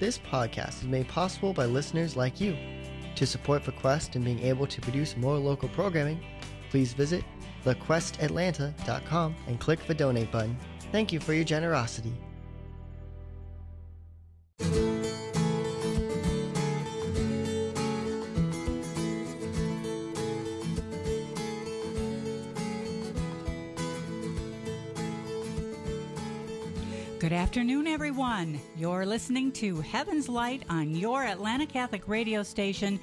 This podcast is made possible by listeners like you. To support the Quest and being able to produce more local programming, please visit thequestatlanta.com and click the donate button. Thank you for your generosity. Afternoon, everyone. You're listening to Heaven's Light on your Atlanta Catholic radio station,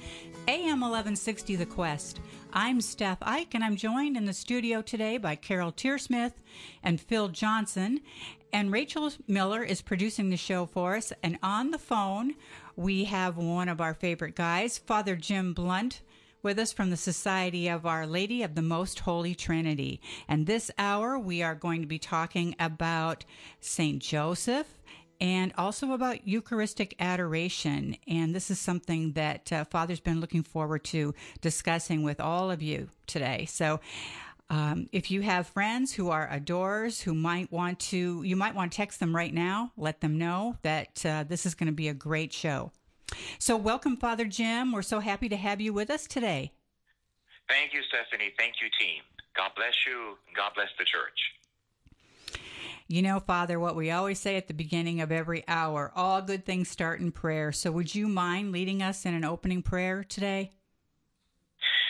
AM 1160 The Quest. I'm Steph Ike, and I'm joined in the studio today by Carol Tearsmith and Phil Johnson. And Rachel Miller is producing the show for us. And on the phone, we have one of our favorite guys, Father Jim Blount with us from the Society of Our Lady of the Most Holy Trinity. And this hour, we are going to be talking about St. Joseph and also about Eucharistic adoration. And this is something that uh, Father's been looking forward to discussing with all of you today. So, um, if you have friends who are adorers who might want to, you might want to text them right now. Let them know that uh, this is going to be a great show. So, welcome, Father Jim. We're so happy to have you with us today. Thank you, Stephanie. Thank you, team. God bless you. God bless the church. You know, Father, what we always say at the beginning of every hour all good things start in prayer. So, would you mind leading us in an opening prayer today?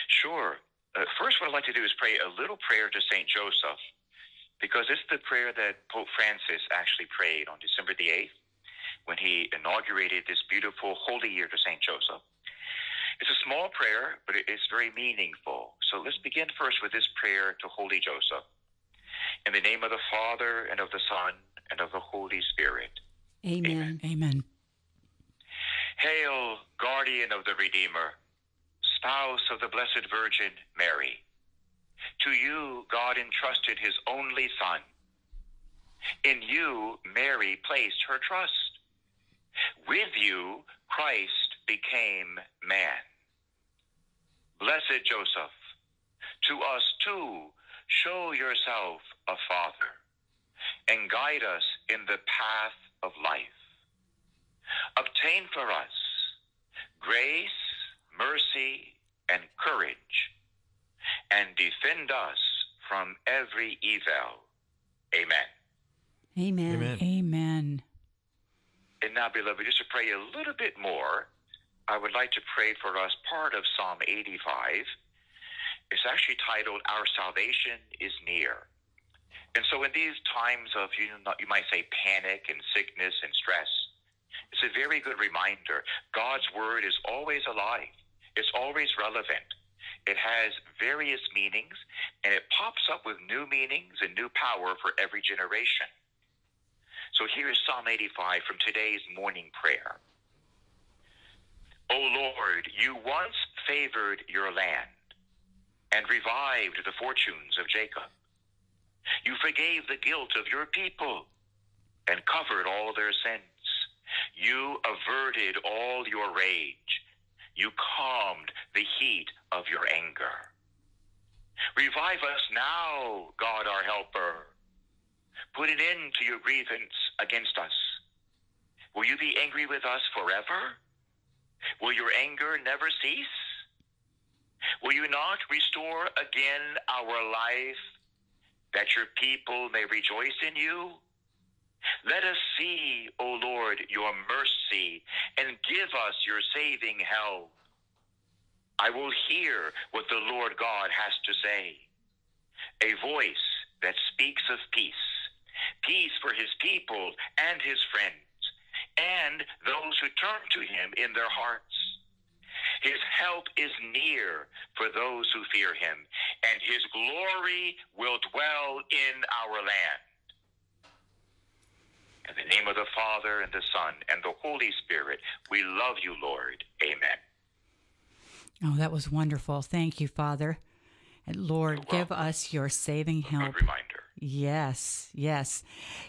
Sure. Uh, first, what I'd like to do is pray a little prayer to St. Joseph, because it's the prayer that Pope Francis actually prayed on December the 8th when he inaugurated this beautiful holy year to St. Joseph. It's a small prayer, but it's very meaningful. So let's begin first with this prayer to Holy Joseph. In the name of the Father, and of the Son, and of the Holy Spirit. Amen. Amen. Amen. Hail, guardian of the Redeemer, spouse of the Blessed Virgin Mary. To you, God entrusted his only Son. In you, Mary placed her trust. With you, Christ became man. Blessed Joseph, to us too, show yourself a father and guide us in the path of life. Obtain for us grace, mercy, and courage, and defend us from every evil. Amen. Amen. Amen. Amen. And now, beloved, just to pray a little bit more, I would like to pray for us part of Psalm 85. It's actually titled, Our Salvation is Near. And so, in these times of, you, know, you might say, panic and sickness and stress, it's a very good reminder God's word is always alive, it's always relevant. It has various meanings, and it pops up with new meanings and new power for every generation. So here is Psalm 85 from today's morning prayer. O Lord, you once favored your land and revived the fortunes of Jacob. You forgave the guilt of your people and covered all their sins. You averted all your rage. You calmed the heat of your anger. Revive us now, God our helper. Put an end to your grievance against us. Will you be angry with us forever? Will your anger never cease? Will you not restore again our life that your people may rejoice in you? Let us see, O Lord, your mercy and give us your saving help. I will hear what the Lord God has to say. A voice that speaks of peace peace for his people and his friends, and those who turn to him in their hearts. His help is near for those who fear him, and his glory will dwell in our land. In the name of the Father, and the Son, and the Holy Spirit, we love you, Lord. Amen. Oh, that was wonderful. Thank you, Father. And Lord, give us your saving help. Good reminder. Yes, yes.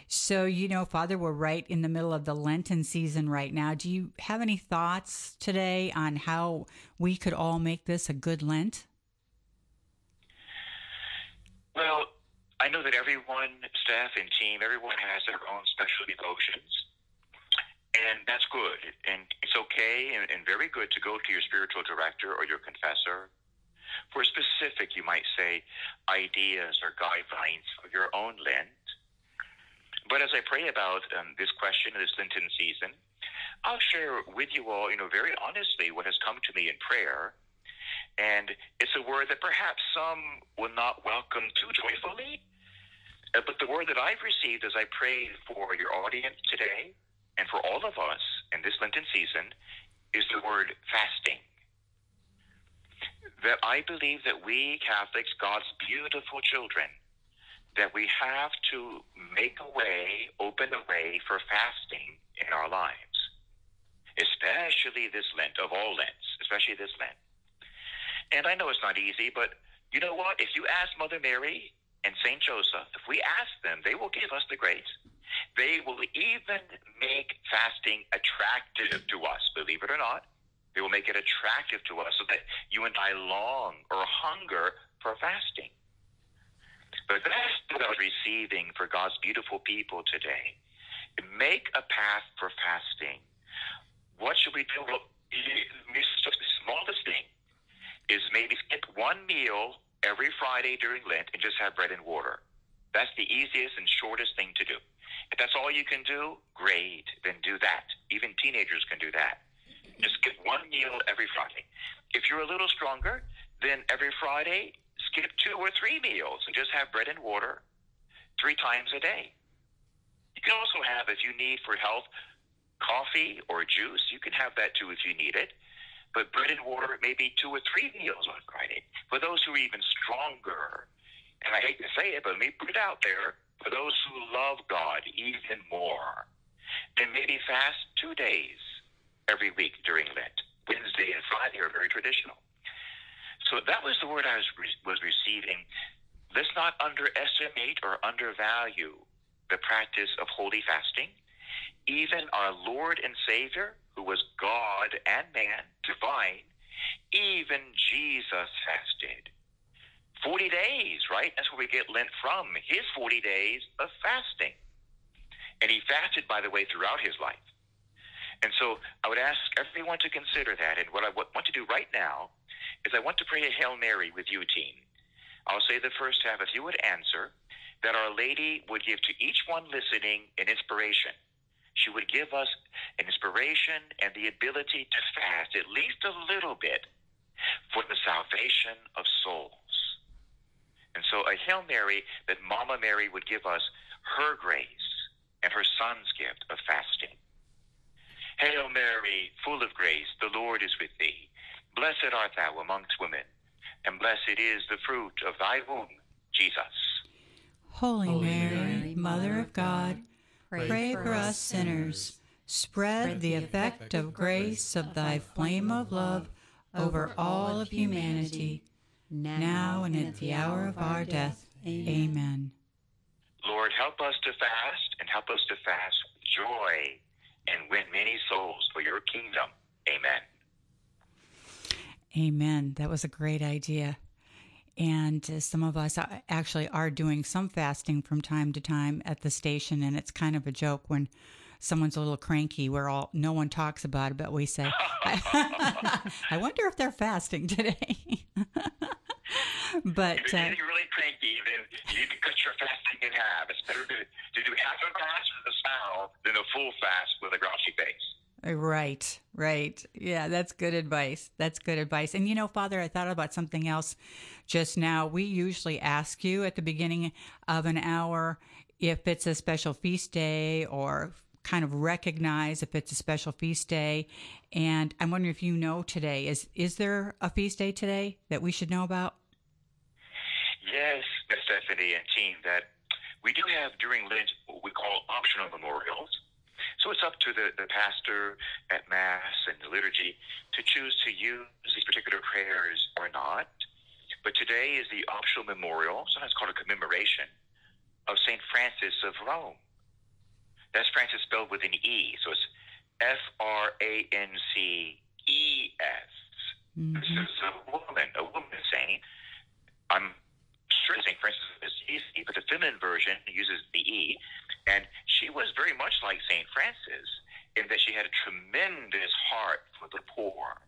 So, you know, Father, we're right in the middle of the Lenten season right now. Do you have any thoughts today on how we could all make this a good Lent? Well, I know that everyone, staff and team, everyone has their own special devotions. And that's good. And it's okay and, and very good to go to your spiritual director or your confessor for specific, you might say, ideas or guidelines for your own Lent. But as I pray about um, this question in this Lenten season, I'll share with you all, you know, very honestly what has come to me in prayer. And it's a word that perhaps some will not welcome too joyfully. Uh, but the word that I've received as I pray for your audience today and for all of us in this Lenten season is the word fasting. That I believe that we Catholics, God's beautiful children, that we have to make a way, open a way for fasting in our lives, especially this Lent, of all Lents, especially this Lent. And I know it's not easy, but you know what? If you ask Mother Mary and St. Joseph, if we ask them, they will give us the grace. They will even make fasting attractive to us, believe it or not. They will make it attractive to us so that you and I long or hunger for fasting. But that's what I was receiving for God's beautiful people today. Make a path for fasting. What should we do? Well, the smallest thing is maybe skip one meal every Friday during Lent and just have bread and water. That's the easiest and shortest thing to do. If that's all you can do, great, then do that. Even teenagers can do that. Just skip one meal every Friday. If you're a little stronger, then every Friday, skip two or three meals and just have bread and water three times a day. You can also have, if you need for health, coffee or juice. You can have that too if you need it. But bread and water, maybe two or three meals on Friday. For those who are even stronger, and I hate to say it, but let me put it out there, for those who love God even more, then maybe fast two days every week during Lent. Wednesday and Friday are very traditional. So that was the word I was, was receiving. Let's not underestimate or undervalue the practice of holy fasting. Even our Lord and Savior, who was God and man, divine, even Jesus fasted. 40 days, right? That's where we get Lent from, his 40 days of fasting. And he fasted, by the way, throughout his life. And so I would ask everyone to consider that. And what I want to do right now is I want to pray a Hail Mary with you, team. I'll say the first half. If you would answer, that Our Lady would give to each one listening an inspiration. She would give us an inspiration and the ability to fast at least a little bit for the salvation of souls. And so a Hail Mary that Mama Mary would give us her grace and her son's gift of fasting. Hail Mary, full of grace, the Lord is with thee. Blessed art thou amongst women, and blessed is the fruit of thy womb, Jesus. Holy, Holy Mary, Mary, Mother of God, pray, pray for us sinners. Spread the effect of grace of thy flame of love over all of humanity, now and at the hour of our death. Amen. Lord, help us to fast and help us to fast with joy and win many souls for your kingdom. Amen. Amen. That was a great idea. And uh, some of us actually are doing some fasting from time to time at the station, and it's kind of a joke when someone's a little cranky. We're all no one talks about it, but we say, "I, I wonder if they're fasting today." but if you're uh, really cranky, then you need to cut your fasting in half. It's better to, to do half a fast with a smile than a full fast with a grouchy face. Right, right. Yeah, that's good advice. That's good advice. And you know, Father, I thought about something else just now. We usually ask you at the beginning of an hour if it's a special feast day or kind of recognize if it's a special feast day. And I'm wondering if you know today is is there a feast day today that we should know about? Yes, Stephanie and team, that we do have during Lent what we call optional memorials. So it's up to the, the pastor at Mass and the liturgy to choose to use these particular prayers or not. But today is the optional memorial, sometimes called a commemoration, of St. Francis of Rome. That's Francis spelled with an E, so it's F R A N C E S. Mm-hmm. This is a woman, a woman saint. I'm sure St. Francis is easy, but the feminine version uses the E. And she was very much like St. Francis in that she had a tremendous heart for the poor.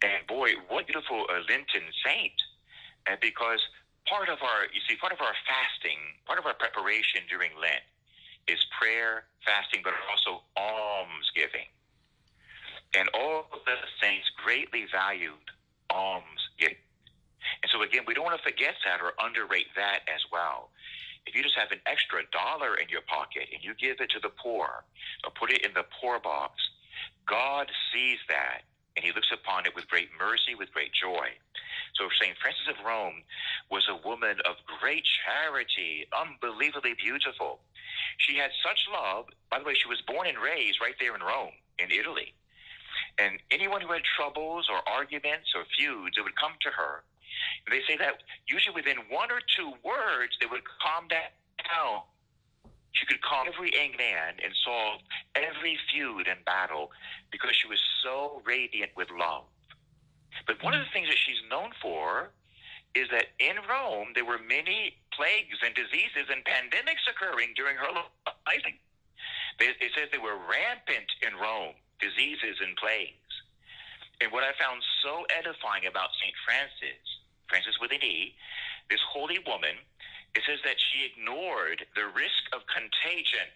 And boy, what beautiful uh, Lenten saint. And because part of our, you see, part of our fasting, part of our preparation during Lent is prayer, fasting, but also alms giving. And all the saints greatly valued alms giving. And so again, we don't want to forget that or underrate that as well. If you just have an extra dollar in your pocket and you give it to the poor or put it in the poor box, God sees that and he looks upon it with great mercy, with great joy. So St. Francis of Rome was a woman of great charity, unbelievably beautiful. She had such love. By the way, she was born and raised right there in Rome, in Italy. And anyone who had troubles or arguments or feuds, it would come to her. They say that usually within one or two words, they would calm that down she could calm every man and solve every feud and battle because she was so radiant with love. But one of the things that she's known for is that in Rome there were many plagues and diseases and pandemics occurring during her life. It says they were rampant in Rome, diseases and plagues. And what I found so edifying about St. Francis, Francis with an E, this holy woman, it says that she ignored the risk of contagion.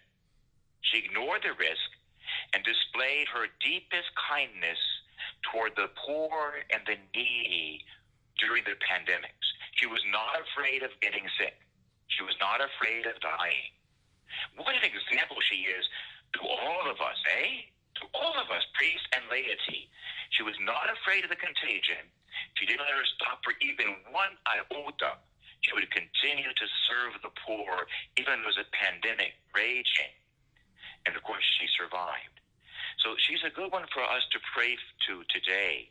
She ignored the risk and displayed her deepest kindness toward the poor and the needy during the pandemics. She was not afraid of getting sick. She was not afraid of dying. What an example she is to all of us, eh? To all of us, priests and laity. She was not afraid of the contagion. She didn't let her stop for even one iota she would continue to serve the poor, even was a pandemic raging. And of course, she survived. So she's a good one for us to pray to today.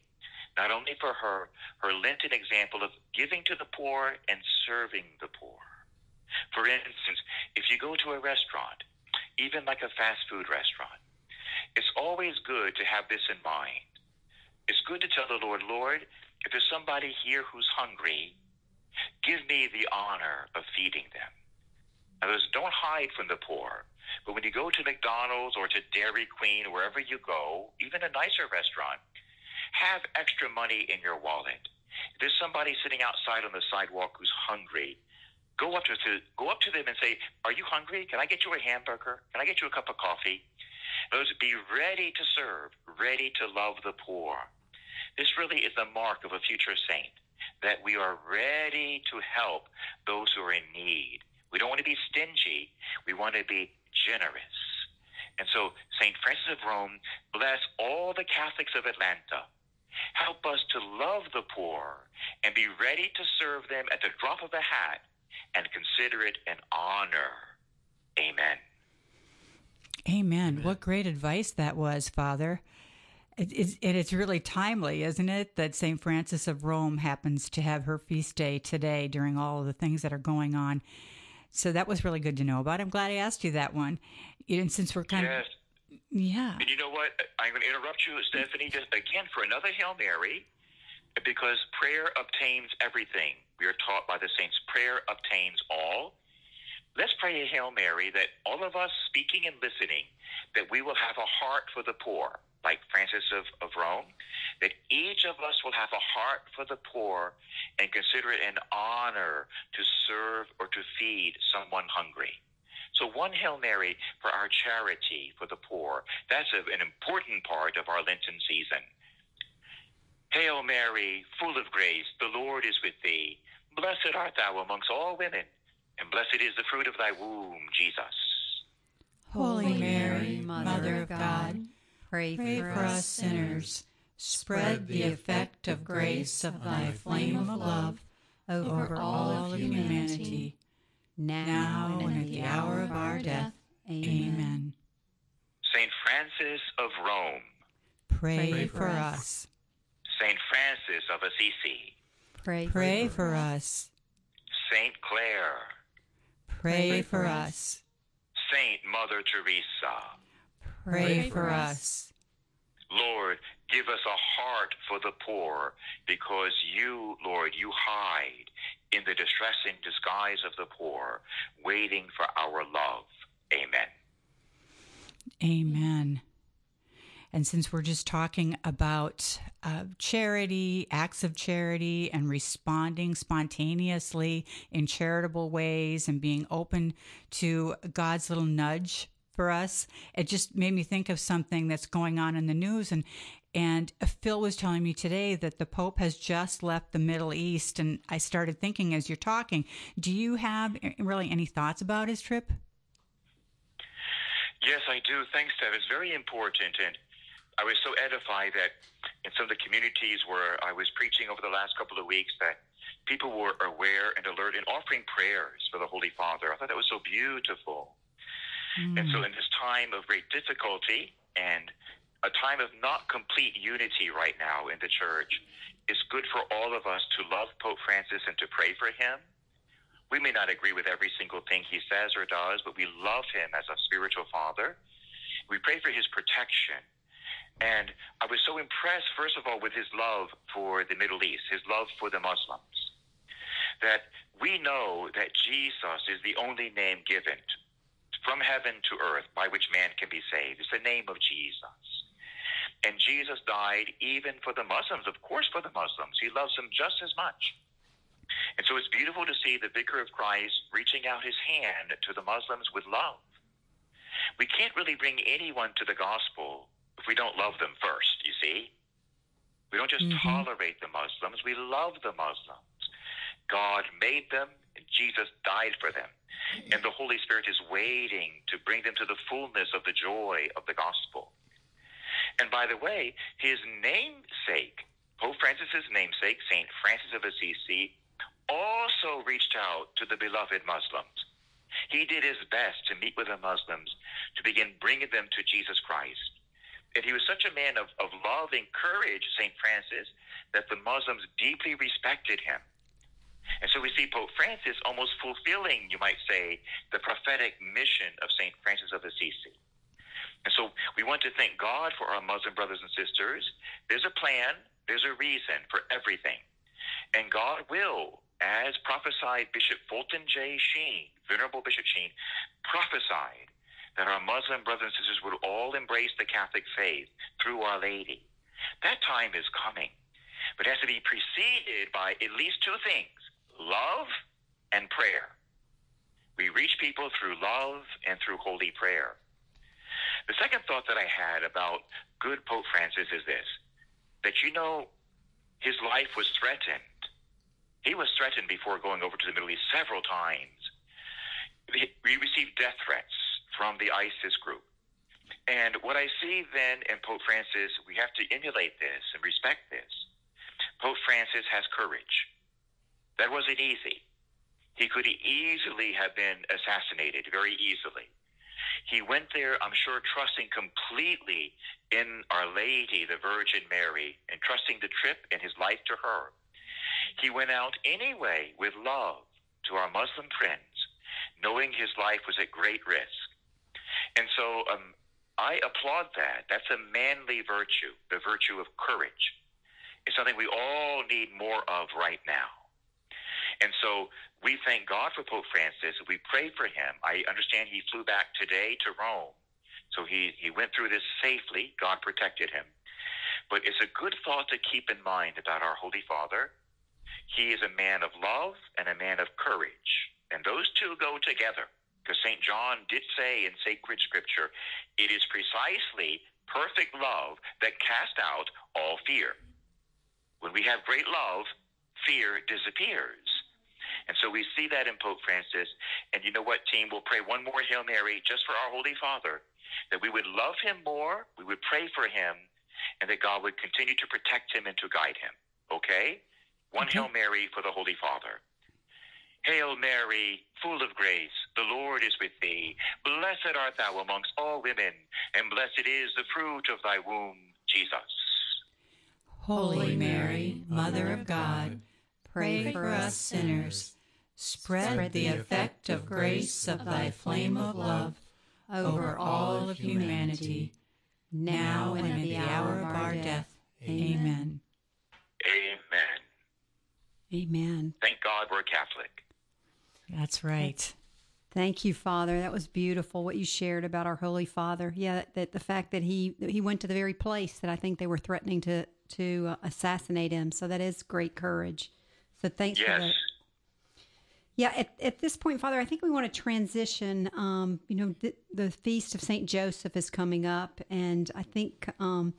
Not only for her, her Lenten example of giving to the poor and serving the poor. For instance, if you go to a restaurant, even like a fast food restaurant, it's always good to have this in mind. It's good to tell the Lord, Lord, if there's somebody here who's hungry, Give me the honor of feeding them. In other words, don't hide from the poor. But when you go to McDonald's or to Dairy Queen, wherever you go, even a nicer restaurant, have extra money in your wallet. If there's somebody sitting outside on the sidewalk who's hungry, go up to, go up to them and say, "Are you hungry? Can I get you a hamburger? Can I get you a cup of coffee?" Those be ready to serve, ready to love the poor. This really is the mark of a future saint that we are ready to help those who are in need. We don't want to be stingy. We want to be generous. And so St. Francis of Rome bless all the Catholics of Atlanta. Help us to love the poor and be ready to serve them at the drop of a hat and consider it an honor. Amen. Amen. Amen. What great advice that was, Father. It, it's, it's really timely, isn't it, that St. Francis of Rome happens to have her feast day today during all of the things that are going on. So that was really good to know about. I'm glad I asked you that one. And since we're kind yes. of. Yeah. And you know what? I'm going to interrupt you, Stephanie, just again for another Hail Mary, because prayer obtains everything. We are taught by the saints prayer obtains all. Let's pray a Hail Mary that all of us speaking and listening, that we will have a heart for the poor like Francis of, of Rome, that each of us will have a heart for the poor and consider it an honor to serve or to feed someone hungry. So, one Hail Mary for our charity for the poor. That's a, an important part of our Lenten season. Hail Mary, full of grace, the Lord is with thee. Blessed art thou amongst all women, and blessed is the fruit of thy womb, Jesus. Holy Mary, Mother of God Pray, Pray for, for us sinners. Spread the effect of grace of thy flame of love over all of humanity, now and at the hour of our death. Amen. Saint Francis of Rome. Pray, Pray for us. Saint Francis of Assisi. Pray, Pray for us. Saint Clare. Pray for us. Saint Mother Teresa. Pray for us. Lord, give us a heart for the poor because you, Lord, you hide in the distressing disguise of the poor, waiting for our love. Amen. Amen. And since we're just talking about uh, charity, acts of charity, and responding spontaneously in charitable ways and being open to God's little nudge for us, it just made me think of something that's going on in the news. And and Phil was telling me today that the Pope has just left the Middle East. And I started thinking as you're talking, do you have eh, really any thoughts about his trip? Yes, I do. Thanks, Deb. It's very important. And I was so edified that in some of the communities where I was preaching over the last couple of weeks that people were aware and alert and offering prayers for the Holy Father. I thought that was so beautiful. Mm. And so in this time of great difficulty and a time of not complete unity right now in the church, it's good for all of us to love Pope Francis and to pray for him. We may not agree with every single thing he says or does, but we love him as a spiritual father. We pray for his protection. And I was so impressed, first of all, with his love for the Middle East, his love for the Muslims, that we know that Jesus is the only name given from heaven to earth by which man can be saved. It's the name of Jesus. And Jesus died even for the Muslims, of course, for the Muslims. He loves them just as much. And so it's beautiful to see the Vicar of Christ reaching out his hand to the Muslims with love. We can't really bring anyone to the gospel if we don't love them first, you see. We don't just mm-hmm. tolerate the Muslims, we love the Muslims. God made them, Jesus died for them. And the Holy Spirit is waiting to bring them to the fullness of the joy of the gospel. And by the way, his namesake, Pope Francis's namesake, St. Francis of Assisi, also reached out to the beloved Muslims. He did his best to meet with the Muslims to begin bringing them to Jesus Christ. And he was such a man of, of love and courage, St. Francis, that the Muslims deeply respected him. And so we see Pope Francis almost fulfilling, you might say, the prophetic mission of St. Francis of Assisi. And so we want to thank God for our Muslim brothers and sisters. There's a plan, there's a reason for everything. And God will, as prophesied Bishop Fulton J. Sheen, Venerable Bishop Sheen, prophesied that our Muslim brothers and sisters would all embrace the Catholic faith through Our Lady. That time is coming, but it has to be preceded by at least two things love and prayer. We reach people through love and through holy prayer. The second thought that I had about good Pope Francis is this that you know, his life was threatened. He was threatened before going over to the Middle East several times. He received death threats from the ISIS group. And what I see then in Pope Francis, we have to emulate this and respect this. Pope Francis has courage. That wasn't easy. He could easily have been assassinated, very easily. He went there, I'm sure, trusting completely in Our Lady, the Virgin Mary, and trusting the trip and his life to her. He went out anyway with love to our Muslim friends, knowing his life was at great risk. And so um, I applaud that. That's a manly virtue, the virtue of courage. It's something we all need more of right now. And so we thank God for Pope Francis. We pray for him. I understand he flew back today to Rome. So he, he went through this safely. God protected him. But it's a good thought to keep in mind about our Holy Father. He is a man of love and a man of courage. And those two go together. Because St. John did say in sacred scripture, it is precisely perfect love that casts out all fear. When we have great love, fear disappears. And so we see that in Pope Francis. And you know what, team? We'll pray one more Hail Mary just for our Holy Father, that we would love him more, we would pray for him, and that God would continue to protect him and to guide him. Okay? One okay. Hail Mary for the Holy Father. Hail Mary, full of grace, the Lord is with thee. Blessed art thou amongst all women, and blessed is the fruit of thy womb, Jesus. Holy Mary, Mother of God, pray for us sinners. Spread the effect of grace of thy flame of love over all of humanity, now and at the hour of our death. Amen. Amen. Amen. Thank God we're Catholic. That's right. Thank you, Father. That was beautiful what you shared about our Holy Father. Yeah, that, that the fact that he that he went to the very place that I think they were threatening to to uh, assassinate him. So that is great courage. So thanks yes. for that. Yeah, at, at this point, Father, I think we want to transition. Um, you know, the, the feast of Saint Joseph is coming up, and I think um,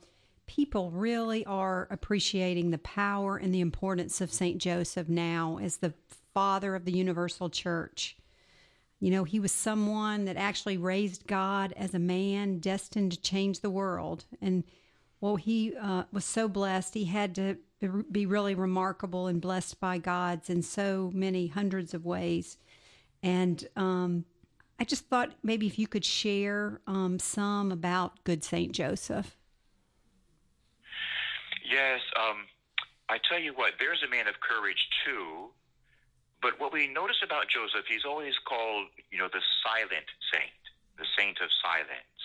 people really are appreciating the power and the importance of Saint Joseph now as the father of the universal church. You know, he was someone that actually raised God as a man destined to change the world. And well, he uh, was so blessed. He had to be really remarkable and blessed by God's in so many hundreds of ways. And um, I just thought maybe if you could share um, some about good Saint Joseph. Yes, um, I tell you what, there's a man of courage too but what we notice about Joseph, he's always called, you know, the silent saint, the saint of silence.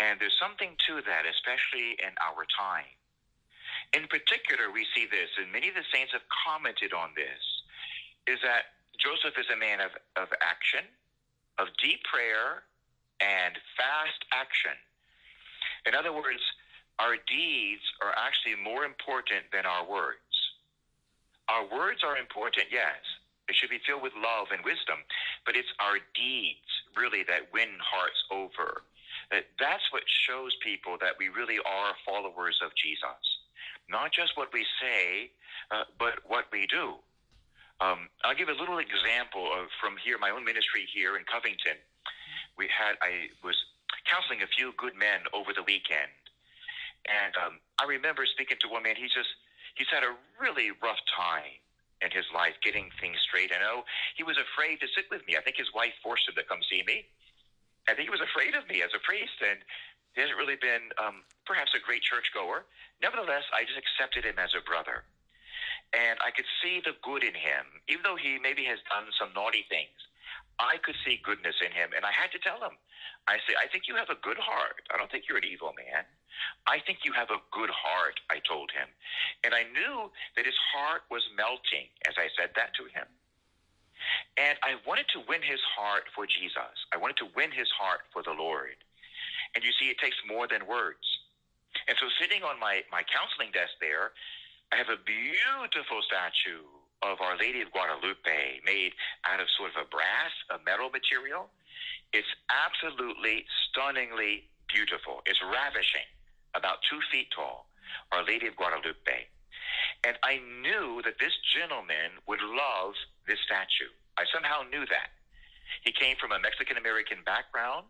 And there's something to that, especially in our time. In particular, we see this, and many of the saints have commented on this, is that Joseph is a man of, of action, of deep prayer, and fast action. In other words, our deeds are actually more important than our words. Our words are important, yes. They should be filled with love and wisdom, but it's our deeds really that win hearts over. That's what shows people that we really are followers of Jesus. Not just what we say, uh, but what we do. Um, I'll give a little example of from here, my own ministry here in Covington. We had, I was counseling a few good men over the weekend. And um, I remember speaking to one man, he just, he's had a really rough time in his life getting things straight. I know he was afraid to sit with me. I think his wife forced him to come see me. I think he was afraid of me as a priest, and he hasn't really been um, perhaps a great churchgoer. Nevertheless, I just accepted him as a brother. And I could see the good in him, even though he maybe has done some naughty things. I could see goodness in him, and I had to tell him. I say, I think you have a good heart. I don't think you're an evil man. I think you have a good heart, I told him. And I knew that his heart was melting as I said that to him. And I wanted to win his heart for Jesus. I wanted to win his heart for the Lord. And you see, it takes more than words. And so, sitting on my, my counseling desk there, I have a beautiful statue of Our Lady of Guadalupe made out of sort of a brass, a metal material. It's absolutely stunningly beautiful. It's ravishing about two feet tall, Our Lady of Guadalupe. And I knew that this gentleman would love this statue. I somehow knew that. He came from a Mexican American background,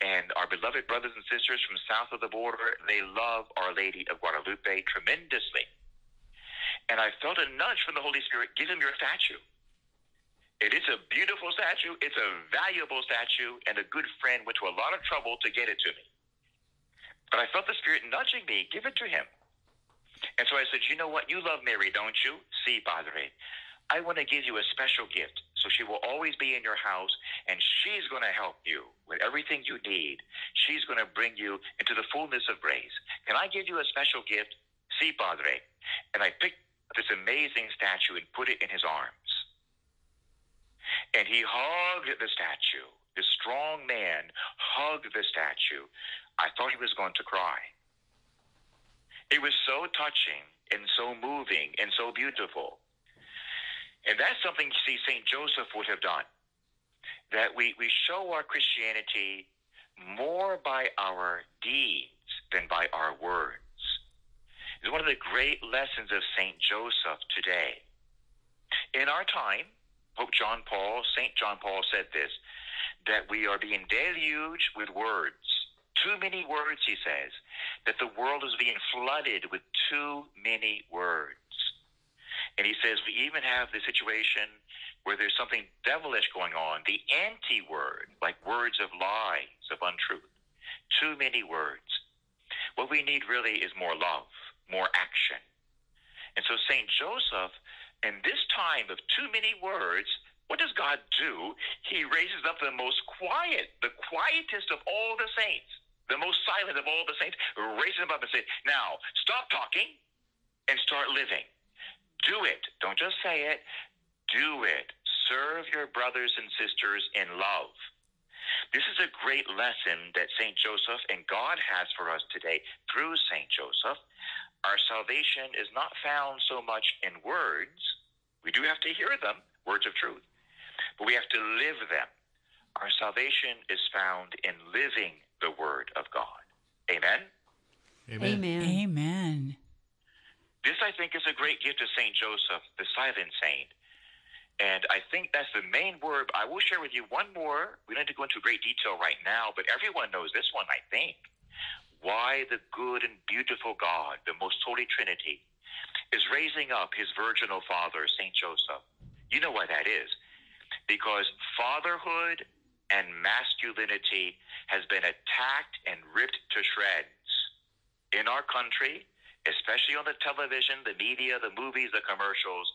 and our beloved brothers and sisters from south of the border, they love Our Lady of Guadalupe tremendously. And I felt a nudge from the Holy Spirit give him your statue. It is a beautiful statue, it's a valuable statue, and a good friend went to a lot of trouble to get it to me. But I felt the Spirit nudging me, give it to him. And so I said, You know what? You love Mary, don't you? See, Padre. I want to give you a special gift. So she will always be in your house, and she's going to help you with everything you need. She's going to bring you into the fullness of grace. Can I give you a special gift? See, Padre. And I picked this amazing statue and put it in his arms. And he hugged the statue. This strong man hugged the statue. I thought he was going to cry. It was so touching and so moving and so beautiful. And that's something, you see, St. Joseph would have done. That we, we show our Christianity more by our deeds than by our words. It's one of the great lessons of St. Joseph today. In our time, Pope John Paul, St. John Paul said this, that we are being deluged with words too many words, he says, that the world is being flooded with too many words. And he says we even have the situation where there's something devilish going on, the anti word, like words of lies, of untruth. Too many words. What we need really is more love, more action. And so St. Joseph, in this time of too many words, what does God do? He raises up the most quiet, the quietest of all the saints the most silent of all the saints, raises him up and says, Now, stop talking and start living. Do it. Don't just say it. Do it. serve your brothers and sisters in love. This is a great lesson that St. Joseph and God has for us today through St. Joseph. Our salvation is not found so much in words. We do have to hear them, words of truth, but we have to live them. Our salvation is found in living the Word of God. Amen? Amen. Amen. Amen. This, I think, is a great gift of St. Joseph, the silent saint. And I think that's the main word. I will share with you one more. We don't need to go into great detail right now, but everyone knows this one, I think. Why the good and beautiful God, the most holy Trinity, is raising up his virginal father, St. Joseph. You know why that is. Because fatherhood and masculinity has been attacked and ripped to shreds in our country, especially on the television, the media, the movies, the commercials.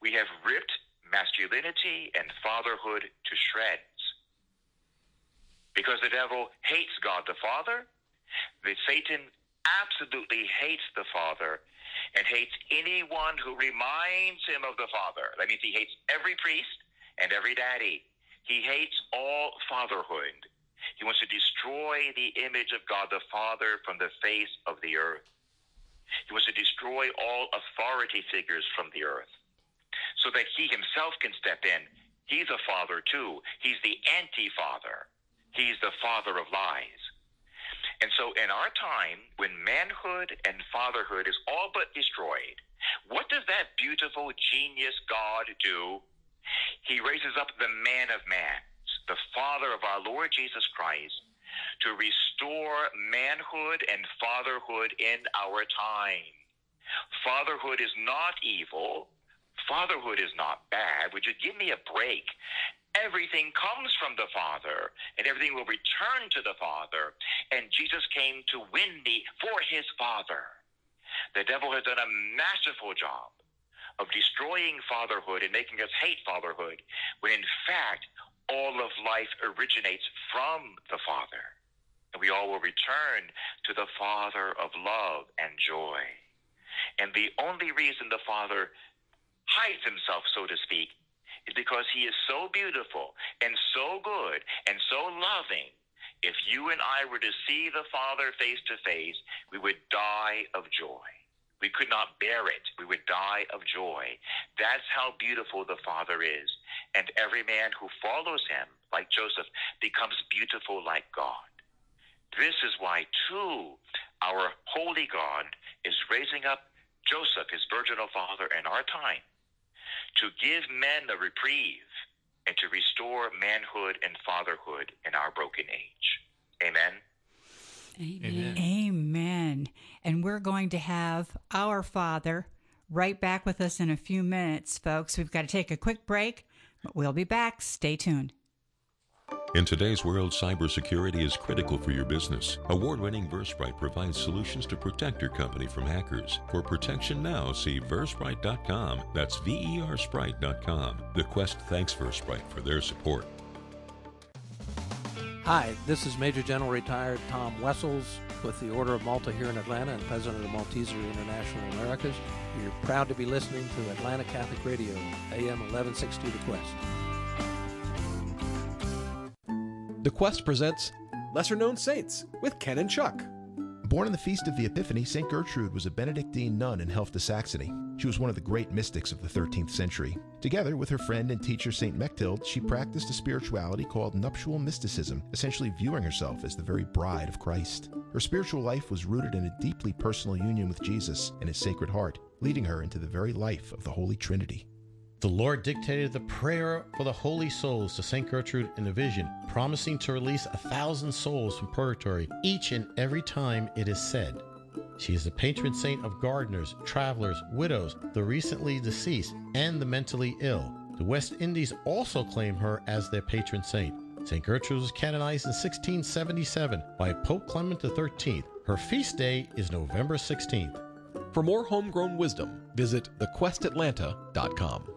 We have ripped masculinity and fatherhood to shreds. Because the devil hates God the Father, the Satan absolutely hates the Father and hates anyone who reminds him of the Father. That means he hates every priest and every daddy. He hates all fatherhood. He wants to destroy the image of God the Father from the face of the earth. He was to destroy all authority figures from the earth so that he himself can step in. He's a father too. He's the anti father, he's the father of lies. And so, in our time, when manhood and fatherhood is all but destroyed, what does that beautiful genius God do? He raises up the man of man, the Father of our Lord Jesus Christ, to restore manhood and fatherhood in our time. Fatherhood is not evil. Fatherhood is not bad. Would you give me a break? Everything comes from the Father, and everything will return to the Father. And Jesus came to win me for his Father. The devil has done a masterful job of destroying fatherhood and making us hate fatherhood, when in fact, all of life originates from the Father. And we all will return to the Father of love and joy. And the only reason the Father hides himself, so to speak, is because he is so beautiful and so good and so loving. If you and I were to see the Father face to face, we would die of joy. We could not bear it. We would die of joy. That's how beautiful the Father is. And every man who follows him, like Joseph, becomes beautiful like God. This is why, too, our holy God is raising up Joseph, his virginal father, in our time to give men a reprieve and to restore manhood and fatherhood in our broken age. Amen. Amen. Amen. And we're going to have our Father right back with us in a few minutes, folks. We've got to take a quick break, but we'll be back. Stay tuned. In today's world, cybersecurity is critical for your business. Award-winning Versprite provides solutions to protect your company from hackers. For protection now, see versprite.com. That's V-E-R-Sprite.com. The Quest thanks Versprite for their support. Hi, this is Major General Retired Tom Wessels with the Order of Malta here in Atlanta and President of Malteser International Americas. You're proud to be listening to Atlanta Catholic Radio, AM 1160 The Quest. The Quest presents Lesser Known Saints with Ken and Chuck. Born on the Feast of the Epiphany, St. Gertrude was a Benedictine nun in Helfta, Saxony. She was one of the great mystics of the 13th century. Together with her friend and teacher St. Mechthild, she practiced a spirituality called nuptial mysticism, essentially viewing herself as the very bride of Christ. Her spiritual life was rooted in a deeply personal union with Jesus and his Sacred Heart, leading her into the very life of the Holy Trinity. The Lord dictated the prayer for the holy souls to St. Gertrude in a vision, promising to release a thousand souls from purgatory each and every time it is said. She is the patron saint of gardeners, travelers, widows, the recently deceased, and the mentally ill. The West Indies also claim her as their patron saint. St. Gertrude was canonized in 1677 by Pope Clement XIII. Her feast day is November 16th. For more homegrown wisdom, visit thequestatlanta.com.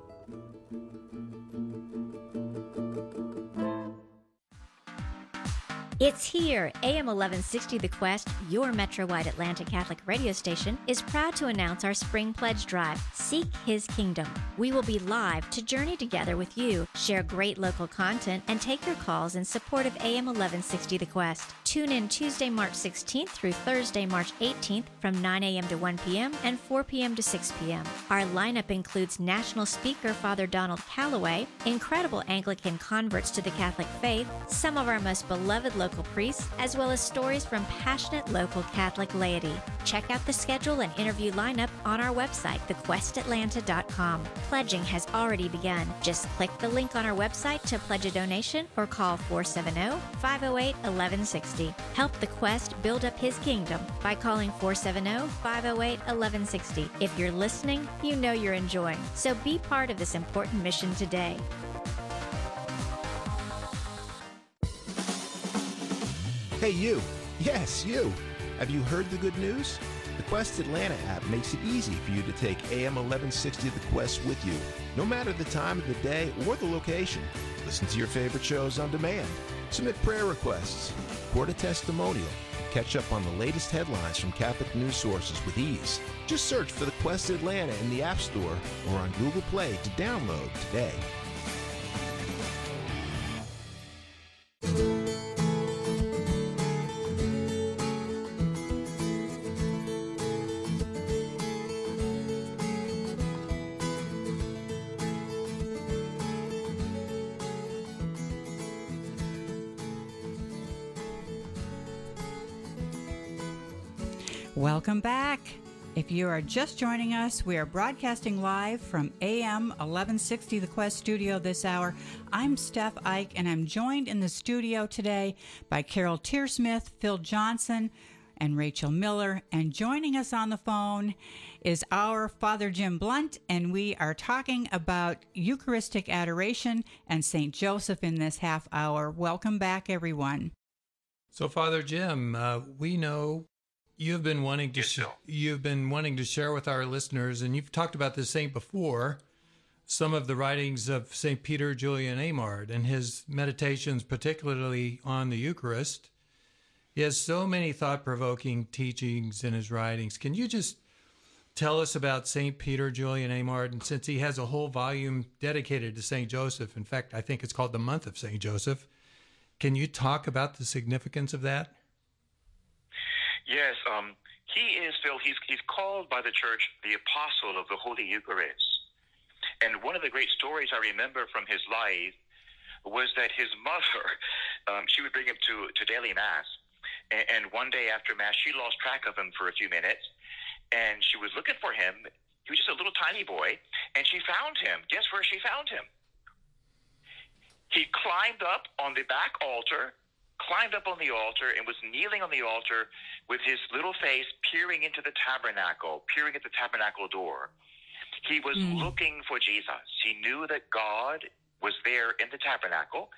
It's here. AM 1160 The Quest, your Metro Wide Atlanta Catholic radio station, is proud to announce our spring pledge drive, Seek His Kingdom. We will be live to journey together with you, share great local content, and take your calls in support of AM 1160 The Quest. Tune in Tuesday, March 16th through Thursday, March 18th from 9 a.m. to 1 p.m. and 4 p.m. to 6 p.m. Our lineup includes national speaker Father Donald Calloway, incredible Anglican converts to the Catholic faith, some of our most beloved local priests, as well as stories from passionate local Catholic laity. Check out the schedule and interview lineup on our website, thequestatlanta.com. Pledging has already begun. Just click the link on our website to pledge a donation or call 470 508 1160. Help the Quest build up his kingdom by calling 470 508 1160. If you're listening, you know you're enjoying. So be part of this important mission today. Hey, you. Yes, you. Have you heard the good news? The Quest Atlanta app makes it easy for you to take AM 1160 The Quest with you, no matter the time of the day or the location. Listen to your favorite shows on demand. Submit prayer requests, record a testimonial, catch up on the latest headlines from Catholic news sources with ease. Just search for The Quest Atlanta in the App Store or on Google Play to download today. Welcome back. If you are just joining us, we are broadcasting live from AM 1160 The Quest studio this hour. I'm Steph Ike, and I'm joined in the studio today by Carol Tearsmith, Phil Johnson, and Rachel Miller. And joining us on the phone is our Father Jim Blount, and we are talking about Eucharistic adoration and St. Joseph in this half hour. Welcome back, everyone. So, Father Jim, uh, we know you've been wanting to sh- you've been wanting to share with our listeners, and you've talked about this saint before. Some of the writings of Saint Peter Julian Eymard and his meditations, particularly on the Eucharist. He has so many thought-provoking teachings in his writings. Can you just tell us about Saint Peter Julian Eymard? And since he has a whole volume dedicated to Saint Joseph, in fact, I think it's called the Month of Saint Joseph. Can you talk about the significance of that? Yes, um, he is, Phil, he's, he's called by the church the apostle of the Holy Eucharist. And one of the great stories I remember from his life was that his mother, um, she would bring him to, to daily mass. And, and one day after mass, she lost track of him for a few minutes. And she was looking for him. He was just a little tiny boy. And she found him. Guess where she found him? He climbed up on the back altar climbed up on the altar and was kneeling on the altar with his little face peering into the tabernacle, peering at the tabernacle door. He was mm. looking for Jesus. He knew that God was there in the tabernacle.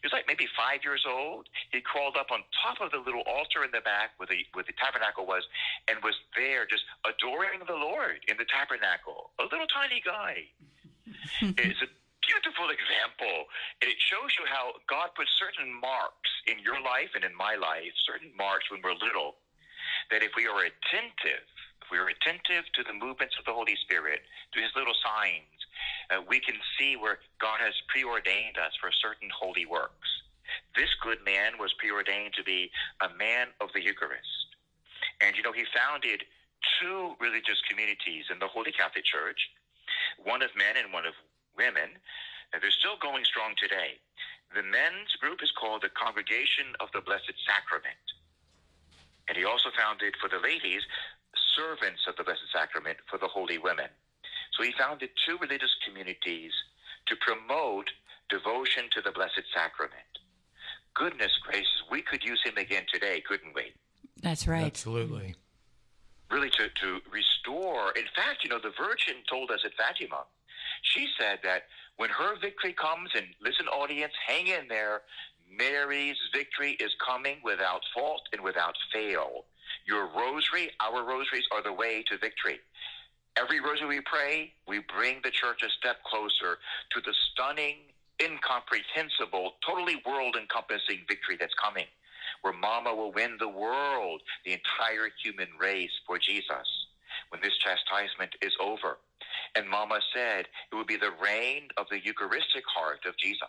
He was like maybe five years old. He crawled up on top of the little altar in the back where the where the tabernacle was, and was there just adoring the Lord in the tabernacle. A little tiny guy. it's a beautiful example. And it shows you how God puts certain marks in your life and in my life, certain marks when we're little, that if we are attentive, if we are attentive to the movements of the Holy Spirit, to his little signs, uh, we can see where God has preordained us for certain holy works. This good man was preordained to be a man of the Eucharist. And, you know, he founded two religious communities in the Holy Catholic Church, one of men and one of women, and they're still going strong today. The men's group is called the Congregation of the Blessed Sacrament. And he also founded for the ladies, Servants of the Blessed Sacrament for the holy women. So he founded two religious communities to promote devotion to the Blessed Sacrament. Goodness gracious, we could use him again today, couldn't we? That's right. Absolutely. Really, to, to restore. In fact, you know, the Virgin told us at Fatima she said that when her victory comes, and listen, audience, hang in there, Mary's victory is coming without fault and without fail. Your rosary, our rosaries, are the way to victory. Every rosary we pray, we bring the church a step closer to the stunning, incomprehensible, totally world encompassing victory that's coming. where Mama will win the world, the entire human race for Jesus when this chastisement is over. And Mama said it would be the reign of the Eucharistic heart of Jesus.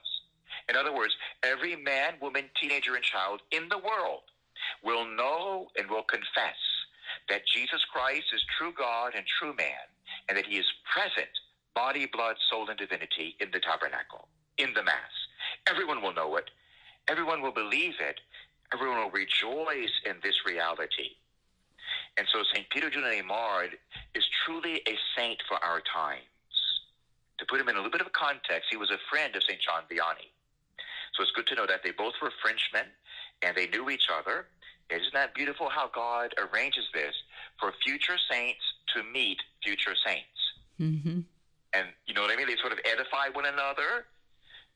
In other words, every man, woman, teenager, and child in the world will know and will confess that Jesus Christ is true God and true man, and that he is present, body, blood, soul, and divinity in the tabernacle, in the Mass. Everyone will know it. Everyone will believe it. Everyone will rejoice in this reality. And so St. Peter Julian Eymard is truly a saint for our times. To put him in a little bit of a context, he was a friend of St. John Vianney. So it's good to know that they both were Frenchmen and they knew each other. Isn't that beautiful how God arranges this for future saints to meet future saints? Mm-hmm. And you know what I mean? They sort of edify one another.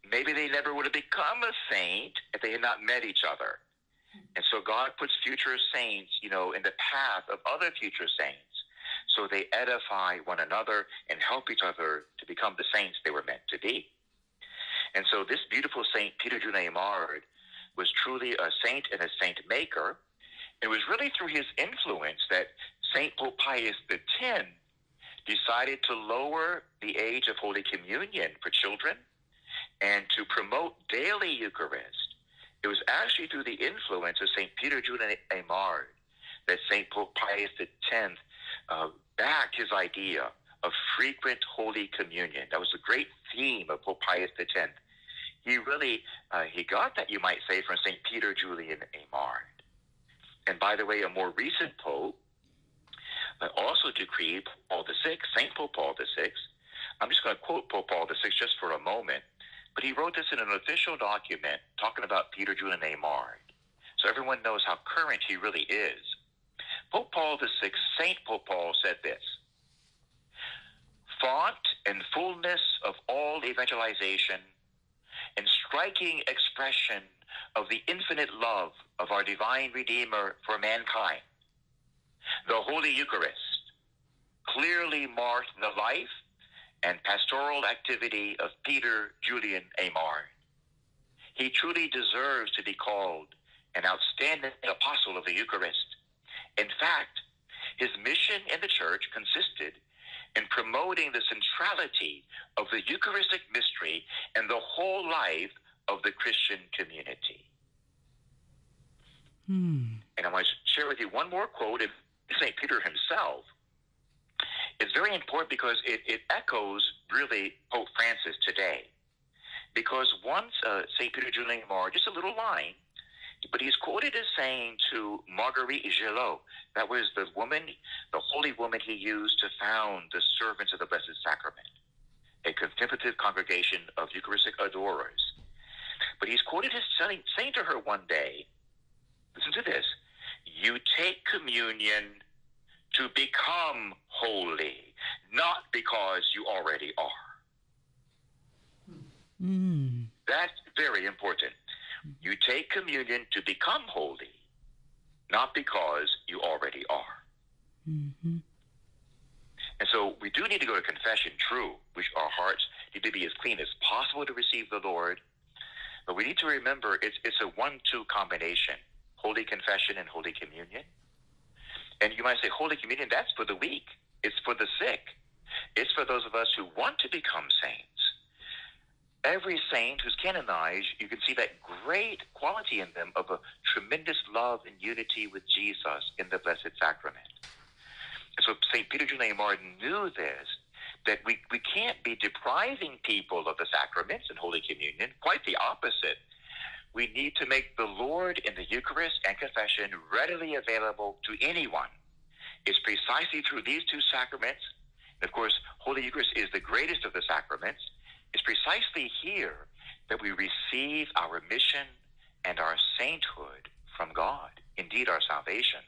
Maybe they never would have become a saint if they had not met each other. And so God puts future saints, you know, in the path of other future saints. So they edify one another and help each other to become the saints they were meant to be. And so this beautiful Saint Peter Julian Eymard was truly a saint and a saint maker. It was really through his influence that Saint Pope Pius X decided to lower the age of Holy Communion for children and to promote daily Eucharist. It was actually through the influence of St. Peter Julian Eymard that St. Pope Pius X uh, backed his idea of frequent Holy Communion. That was the great theme of Pope Pius X he really uh, he got that you might say from Saint Peter Julian Eymard. And by the way, a more recent pope uh, also decreed Paul VI, Saint Pope Paul VI. I'm just going to quote Pope Paul VI just for a moment, but he wrote this in an official document talking about Peter Julian Eymard, so everyone knows how current he really is. Pope Paul VI, Saint Pope Paul said this. Font and fullness of all evangelization and striking expression of the infinite love of our divine Redeemer for mankind. The Holy Eucharist clearly marked the life and pastoral activity of Peter Julian Eymard. He truly deserves to be called an outstanding apostle of the Eucharist. In fact, his mission in the church consisted in promoting the centrality of the Eucharistic mystery and the whole life of the Christian community. Hmm. And I want to share with you one more quote of St. Peter himself. It's very important because it, it echoes really Pope Francis today. Because once uh, St. Peter Julian Eymard, just a little line, but he's quoted as saying to Marguerite Guillot, that was the woman, the holy woman he used to found the Servants of the Blessed Sacrament, a contemplative congregation of Eucharistic adorers. But he's quoted as saying, saying to her one day, listen to this, you take communion to become holy, not because you already are. Mm. That's very important. You take communion to become holy, not because you already are. Mm-hmm. And so we do need to go to confession, true, which our hearts need to be as clean as possible to receive the Lord. But we need to remember it's, it's a one two combination Holy Confession and Holy Communion. And you might say, Holy Communion, that's for the weak, it's for the sick, it's for those of us who want to become saints every saint who's canonized, you can see that great quality in them of a tremendous love and unity with Jesus in the Blessed Sacrament. And so St. Peter Julian Martin knew this, that we, we can't be depriving people of the sacraments and Holy Communion. Quite the opposite. We need to make the Lord in the Eucharist and confession readily available to anyone. It's precisely through these two sacraments, and of course, Holy Eucharist is the greatest of the sacraments, it's precisely here that we receive our mission and our sainthood from God, indeed our salvation.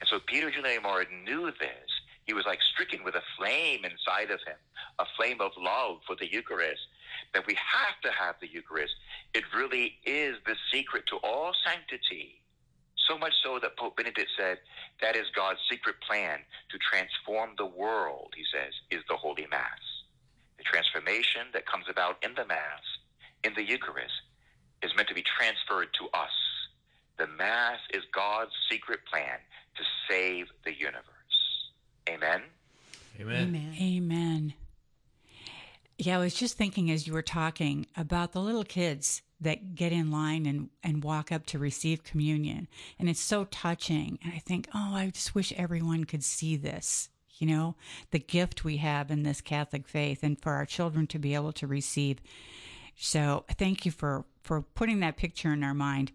And so Peter Julian Eymard knew this. He was like stricken with a flame inside of him, a flame of love for the Eucharist, that we have to have the Eucharist. It really is the secret to all sanctity. So much so that Pope Benedict said that is God's secret plan to transform the world, he says, is the Holy Mass. The transformation that comes about in the Mass, in the Eucharist, is meant to be transferred to us. The Mass is God's secret plan to save the universe. Amen. Amen. Amen. Amen. Yeah, I was just thinking as you were talking about the little kids that get in line and, and walk up to receive communion. And it's so touching. And I think, oh, I just wish everyone could see this, you know, the gift we have in this Catholic faith and for our children to be able to receive. So thank you for, for putting that picture in our mind.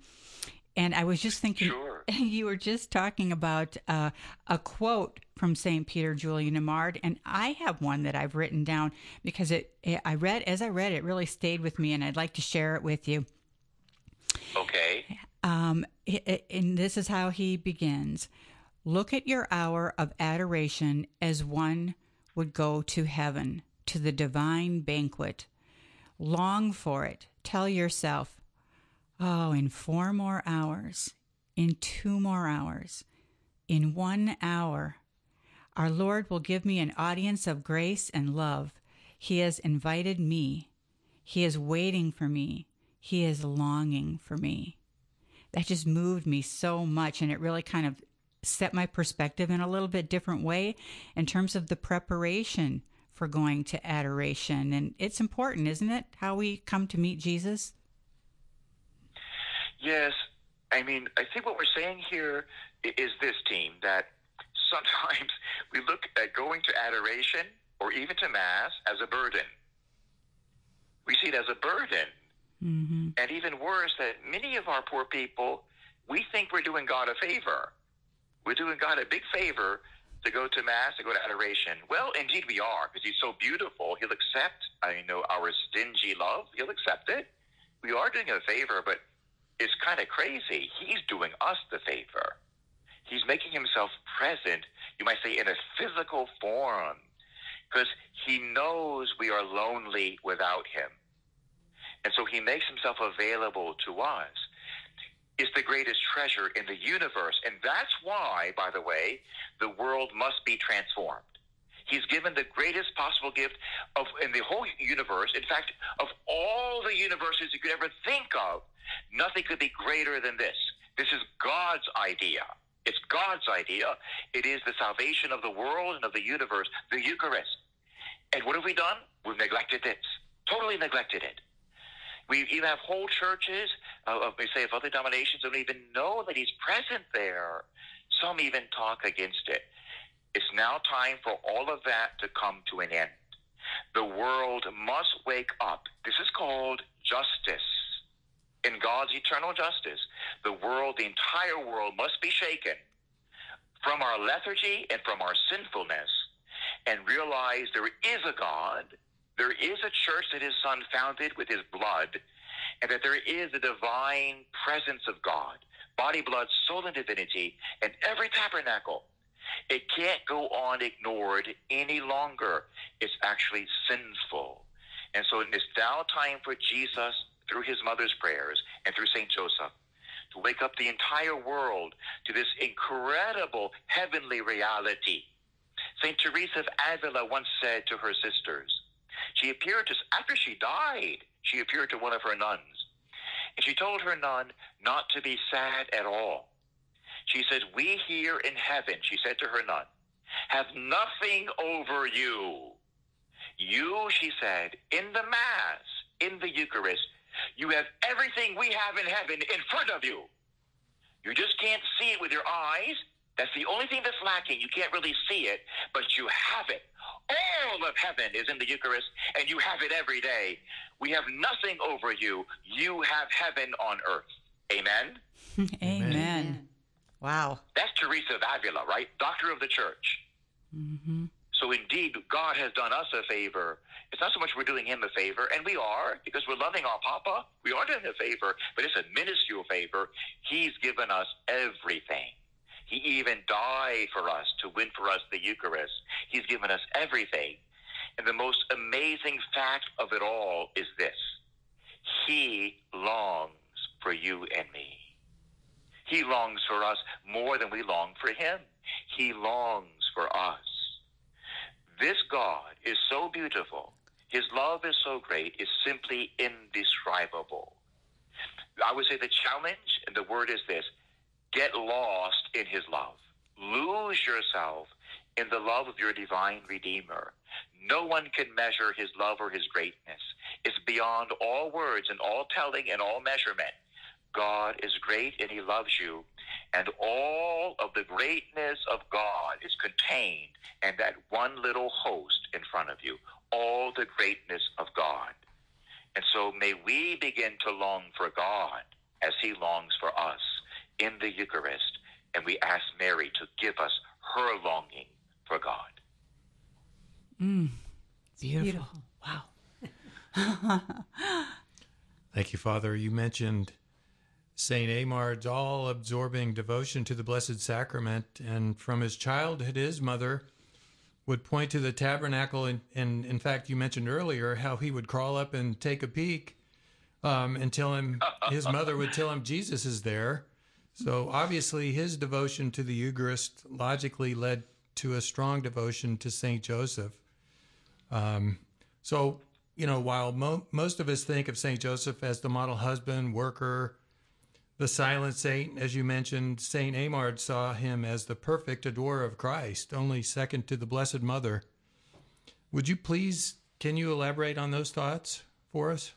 And I was just thinking, Sure. you were just talking about uh, a quote from St. Peter Julian Eymard, and I have one that I've written down because it, it, I read, as I read, it really stayed with me, and I'd like to share it with you. Okay. Um, and this is how he begins Look at your hour of adoration as one would go to heaven, to the divine banquet. Long for it. Tell yourself, oh, in four more hours, in two more hours, in one hour, our Lord will give me an audience of grace and love. He has invited me. He is waiting for me. He is longing for me. That just moved me so much, and it really kind of set my perspective in a little bit different way in terms of the preparation for going to adoration. And it's important, isn't it? How we come to meet Jesus. Yes. I mean, I think what we're saying here is this, team, that sometimes we look at going to adoration or even to Mass as a burden. We see it as a burden. Mm-hmm. And even worse, that many of our poor people, we think we're doing God a favor. We're doing God a big favor to go to Mass, to go to adoration. Well, indeed we are, because He's so beautiful. He'll accept, I know, our stingy love. He'll accept it. We are doing a favor, but it's kind of crazy. He's doing us the favor. He's making himself present, you might say, in a physical form, because he knows we are lonely without him. And so he makes himself available to us. It's the greatest treasure in the universe. And that's why, by the way, the world must be transformed. He's given the greatest possible gift of in the whole universe. In fact, of all the universes you could ever think of, nothing could be greater than this. This is God's idea. It's God's idea. It is the salvation of the world and of the universe, the Eucharist. And what have we done? We've neglected this. Totally neglected it. We even have whole churches, uh, we say of other denominations, don't even know that he's present there. Some even talk against it. It's now time for all of that to come to an end. The world must wake up. This is called justice. In God's eternal justice, the world, the entire world must be shaken from our lethargy and from our sinfulness and realize there is a God, there is a church that his son founded with his blood, and that there is a divine presence of God, body, blood, soul, and divinity in every tabernacle. It can't go on ignored any longer. It's actually sinful. And so it's now time for Jesus, through his mother's prayers and through St. Joseph, to wake up the entire world to this incredible heavenly reality. St. Teresa of Avila once said to her sisters, she appeared to, after she died, she appeared to one of her nuns. And she told her nun not to be sad at all. She said, We here in heaven, she said to her nun, have nothing over you. You, she said, in the Mass, in the Eucharist, you have everything we have in heaven in front of you. You just can't see it with your eyes. That's the only thing that's lacking. You can't really see it, but you have it. All of heaven is in the Eucharist, and you have it every day. We have nothing over you. You have heaven on earth. Amen? Amen. Wow. That's Teresa of Avila, right? Doctor of the Church. Mm-hmm. So indeed, God has done us a favor. It's not so much we're doing him a favor, and we are, because we're loving our Papa. We are doing him a favor, but it's a minuscule favor. He's given us everything. He even died for us to win for us the Eucharist. He's given us everything. And the most amazing fact of it all is this. He longs for you and me. He longs for us more than we long for him. He longs for us. This God is so beautiful. His love is so great, it's simply indescribable. I would say the challenge and the word is this get lost in his love. Lose yourself in the love of your divine Redeemer. No one can measure his love or his greatness. It's beyond all words and all telling and all measurement. God is great and he loves you. And all of the greatness of God is contained in that one little host in front of you. All the greatness of God. And so may we begin to long for God as he longs for us in the Eucharist. And we ask Mary to give us her longing for God. Mm, beautiful. beautiful. Wow. Thank you, Father. You mentioned St. Eymard's all absorbing devotion to the Blessed Sacrament, and from his childhood, his mother would point to the tabernacle. And, and in fact, you mentioned earlier how he would crawl up and take a peek um, and tell him, his mother would tell him Jesus is there. So obviously, his devotion to the Eucharist logically led to a strong devotion to St. Joseph. Um, so, you know, while mo- most of us think of St. Joseph as the model husband, worker, the silent saint, as you mentioned, St. Eymard saw him as the perfect adorer of Christ, only second to the Blessed Mother. Would you please, can you elaborate on those thoughts for us?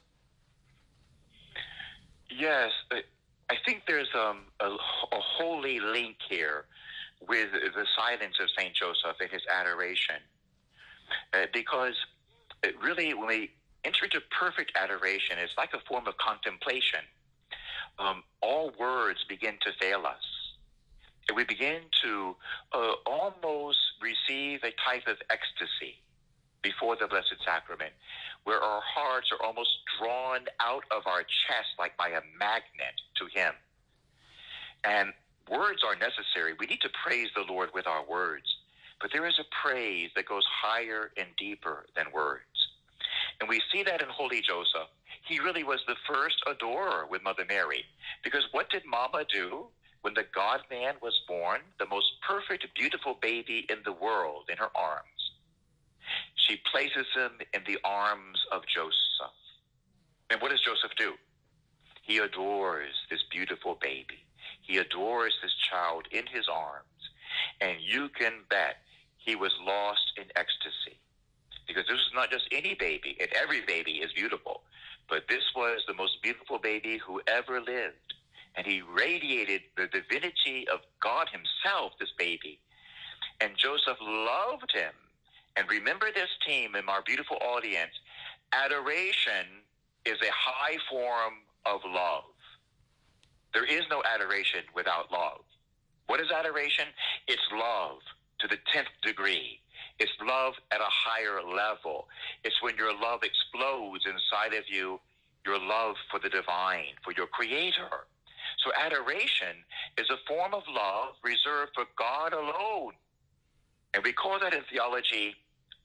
Yes, I think there's um, a, a holy link here with the silence of St. Joseph and his adoration. Uh, because really, when we enter into perfect adoration, it's like a form of contemplation. Um, all words begin to fail us. And we begin to uh, almost receive a type of ecstasy before the Blessed Sacrament, where our hearts are almost drawn out of our chest like by a magnet to Him. And words are necessary. We need to praise the Lord with our words. But there is a praise that goes higher and deeper than words. And we see that in Holy Joseph. He really was the first adorer with Mother Mary. Because what did Mama do when the God man was born? The most perfect, beautiful baby in the world in her arms. She places him in the arms of Joseph. And what does Joseph do? He adores this beautiful baby. He adores this child in his arms. And you can bet he was lost in ecstasy. Because this is not just any baby, and every baby is beautiful. But this was the most beautiful baby who ever lived. And he radiated the divinity of God himself, this baby. And Joseph loved him. And remember this team and our beautiful audience adoration is a high form of love. There is no adoration without love. What is adoration? It's love to the 10th degree. It's love at a higher level. It's when your love explodes inside of you, your love for the divine, for your creator. So adoration is a form of love reserved for God alone. And we call that in theology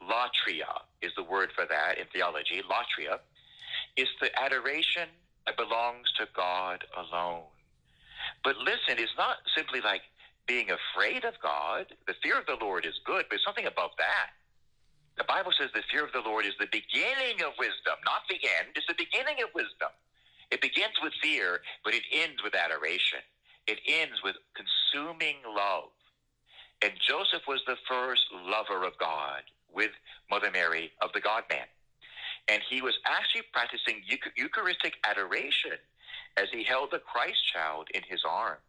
latria is the word for that in theology. Latria is the adoration that belongs to God alone. But listen, it's not simply like being afraid of God. The fear of the Lord is good, but something above that. The Bible says the fear of the Lord is the beginning of wisdom, not the end. It's the beginning of wisdom. It begins with fear, but it ends with adoration. It ends with consuming love. And Joseph was the first lover of God with Mother Mary of the God man. And he was actually practicing Eucharistic adoration as he held the Christ child in his arms.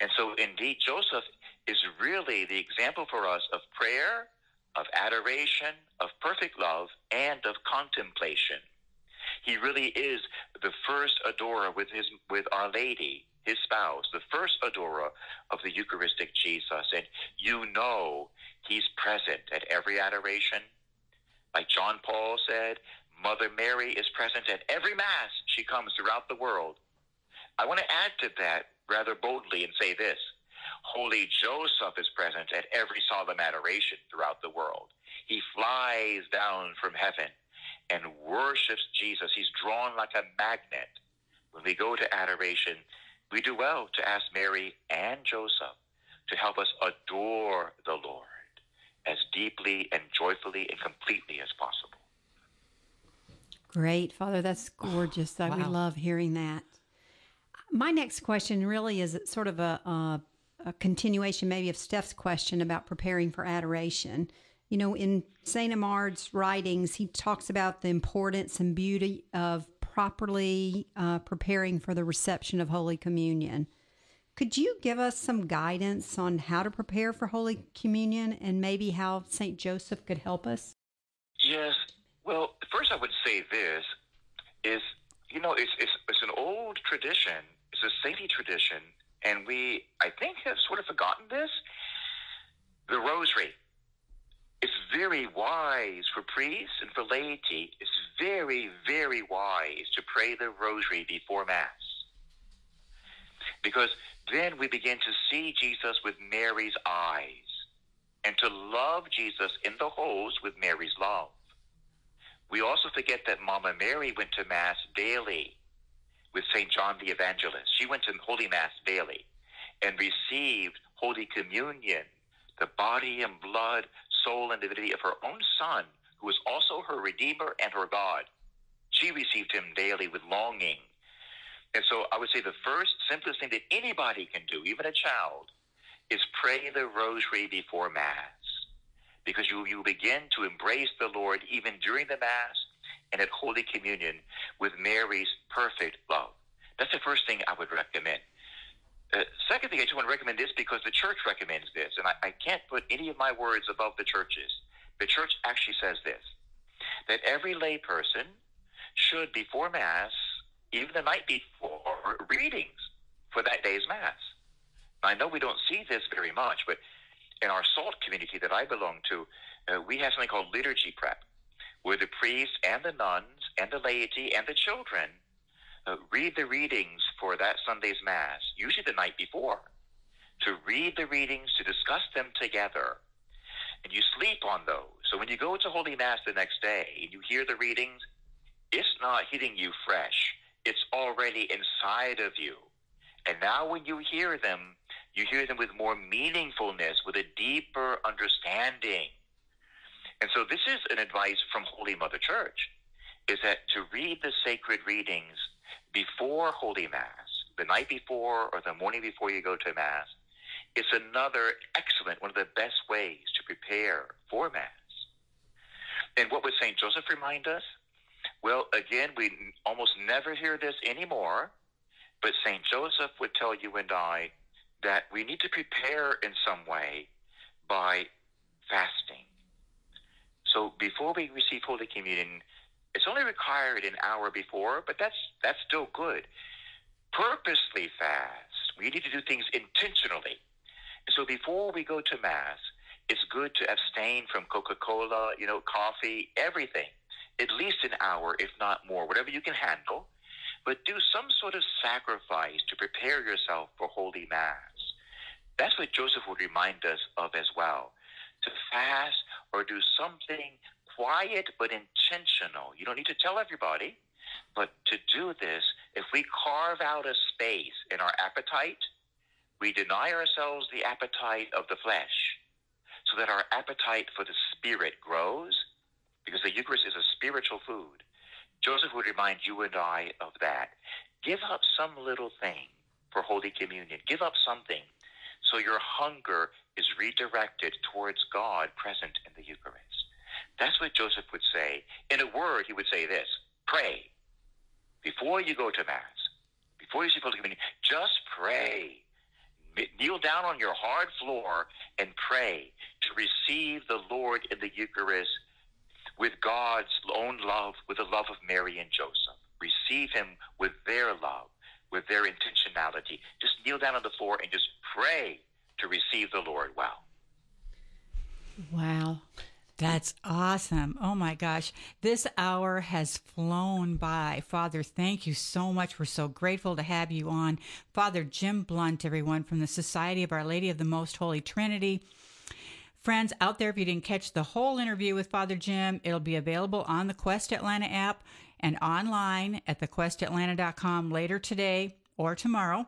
And so, indeed, Joseph is really the example for us of prayer, of adoration, of perfect love, and of contemplation. He really is the first adorer with his with Our Lady, his spouse, the first adorer of the Eucharistic Jesus. And you know he's present at every adoration. Like John Paul said, Mother Mary is present at every Mass she comes throughout the world. I want to add to that rather boldly and say this Holy Joseph is present at every solemn adoration throughout the world. He flies down from heaven and worships Jesus. He's drawn like a magnet. When we go to adoration, we do well to ask Mary and Joseph to help us adore the Lord as deeply and joyfully and completely as possible. Great, Father. That's gorgeous. Wow. We love hearing that. My next question really is sort of a, a, a continuation, maybe, of Steph's question about preparing for adoration. You know, in St. Eymard's writings, he talks about the importance and beauty of properly uh, preparing for the reception of Holy Communion. Could you give us some guidance on how to prepare for Holy Communion and maybe how St. Joseph could help us? Yes. Well, first I would say this is, you know, it's, it's, it's an old tradition, it's a saintly tradition, and we, I think, have sort of forgotten this. The rosary. It's very wise for priests and for laity. It's very, very wise to pray the rosary before Mass. Because then we begin to see Jesus with Mary's eyes and to love Jesus in the host with Mary's love. We also forget that Mama Mary went to Mass daily with St. John the Evangelist. She went to Holy Mass daily and received Holy Communion, the body and blood, soul, and divinity of her own Son, who was also her Redeemer and her God. She received him daily with longing. And so I would say the first simplest thing that anybody can do, even a child, is pray the rosary before Mass because you, you begin to embrace the Lord even during the Mass and at Holy Communion with Mary's perfect love. That's the first thing I would recommend. Uh, second thing, I just want to recommend this because the church recommends this, and I, I can't put any of my words above the church's. The church actually says this that every layperson should, before Mass, even the night before, readings for that day's Mass. I know we don't see this very much, but in our SOLT community that I belong to, uh, we have something called liturgy prep, where the priests and the nuns and the laity and the children uh, read the readings for that Sunday's Mass, usually the night before, to read the readings, to discuss them together. And you sleep on those. So when you go to Holy Mass the next day and you hear the readings, it's not hitting you fresh. It's already inside of you. And now when you hear them, you hear them with more meaningfulness, with a deeper understanding. And so this is an advice from Holy Mother Church, is that to read the sacred readings before Holy Mass, the night before or the morning before you go to Mass, is another excellent, one of the best ways to prepare for Mass. And what would St. Joseph remind us? Well, again, we almost never hear this anymore, but St. Joseph would tell you and I that we need to prepare in some way by fasting. So before we receive Holy Communion, it's only required an hour before, but that's that's still good. Purposely fast. We need to do things intentionally. So before we go to Mass, it's good to abstain from Coca-Cola, you know, coffee, everything. At least an hour, if not more, whatever you can handle but do some sort of sacrifice to prepare yourself for Holy Mass. That's what Joseph would remind us of as well. To fast or do something quiet but intentional. You don't need to tell everybody, but to do this, if we carve out a space in our appetite, we deny ourselves the appetite of the flesh so that our appetite for the spirit grows because the Eucharist is a spiritual food. Joseph would remind you and I of that. Give up some little thing for Holy Communion. Give up something so your hunger is redirected towards God present in the Eucharist. That's what Joseph would say. In a word, he would say this pray. Before you go to Mass, before you see Holy Communion, just pray. Kneel down on your hard floor and pray to receive the Lord in the Eucharist with God's own love, with the love of Mary and Joseph. Receive him with their love, with their intentionality. Just kneel down on the floor and just pray to receive the Lord well. Wow. That's awesome. Oh my gosh. This hour has flown by. Father, thank you so much. We're so grateful to have you on. Father Jim Blount, everyone from the Society of Our Lady of the Most Holy Trinity. Friends out there, if you didn't catch the whole interview with Father Jim, it'll be available on the Quest Atlanta app and online at thequestatlanta.com later today or tomorrow.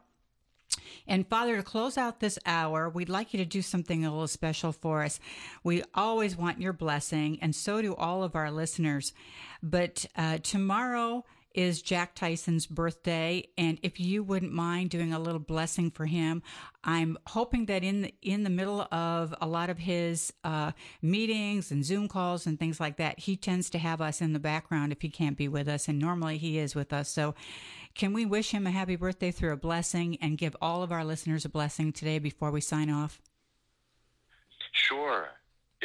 And Father, to close out this hour, we'd like you to do something a little special for us. We always want your blessing, and so do all of our listeners. But uh, tomorrow is Jack Tyson's birthday, and if you wouldn't mind doing a little blessing for him, I'm hoping that in the, in the middle of a lot of his uh, meetings and Zoom calls and things like that, he tends to have us in the background if he can't be with us, and normally he is with us. So, can we wish him a happy birthday through a blessing and give all of our listeners a blessing today before we sign off? Sure.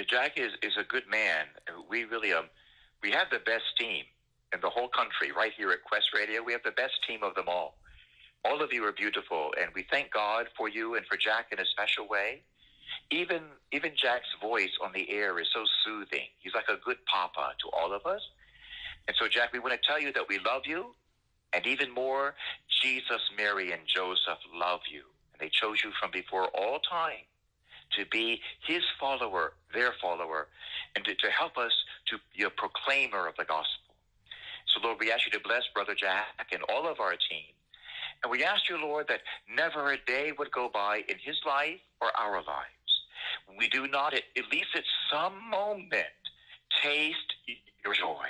Jack is, is a good man. We really um, we have the best team in the whole country right here at Quest Radio. We have the best team of them all. All of you are beautiful, and we thank God for you and for Jack in a special way. Even even Jack's voice on the air is so soothing. He's like a good papa to all of us. And so, Jack, we want to tell you that we love you, and even more, Jesus, Mary, and Joseph love you, and they chose you from before all time to be his follower, their follower, and to, to help us to be a proclaimer of the gospel. So, Lord, we ask you to bless Brother Jack and all of our team. And we ask you, Lord, that never a day would go by in his life or our lives. We do not, at, least at some moment, taste your joy.